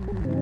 Mm-hmm.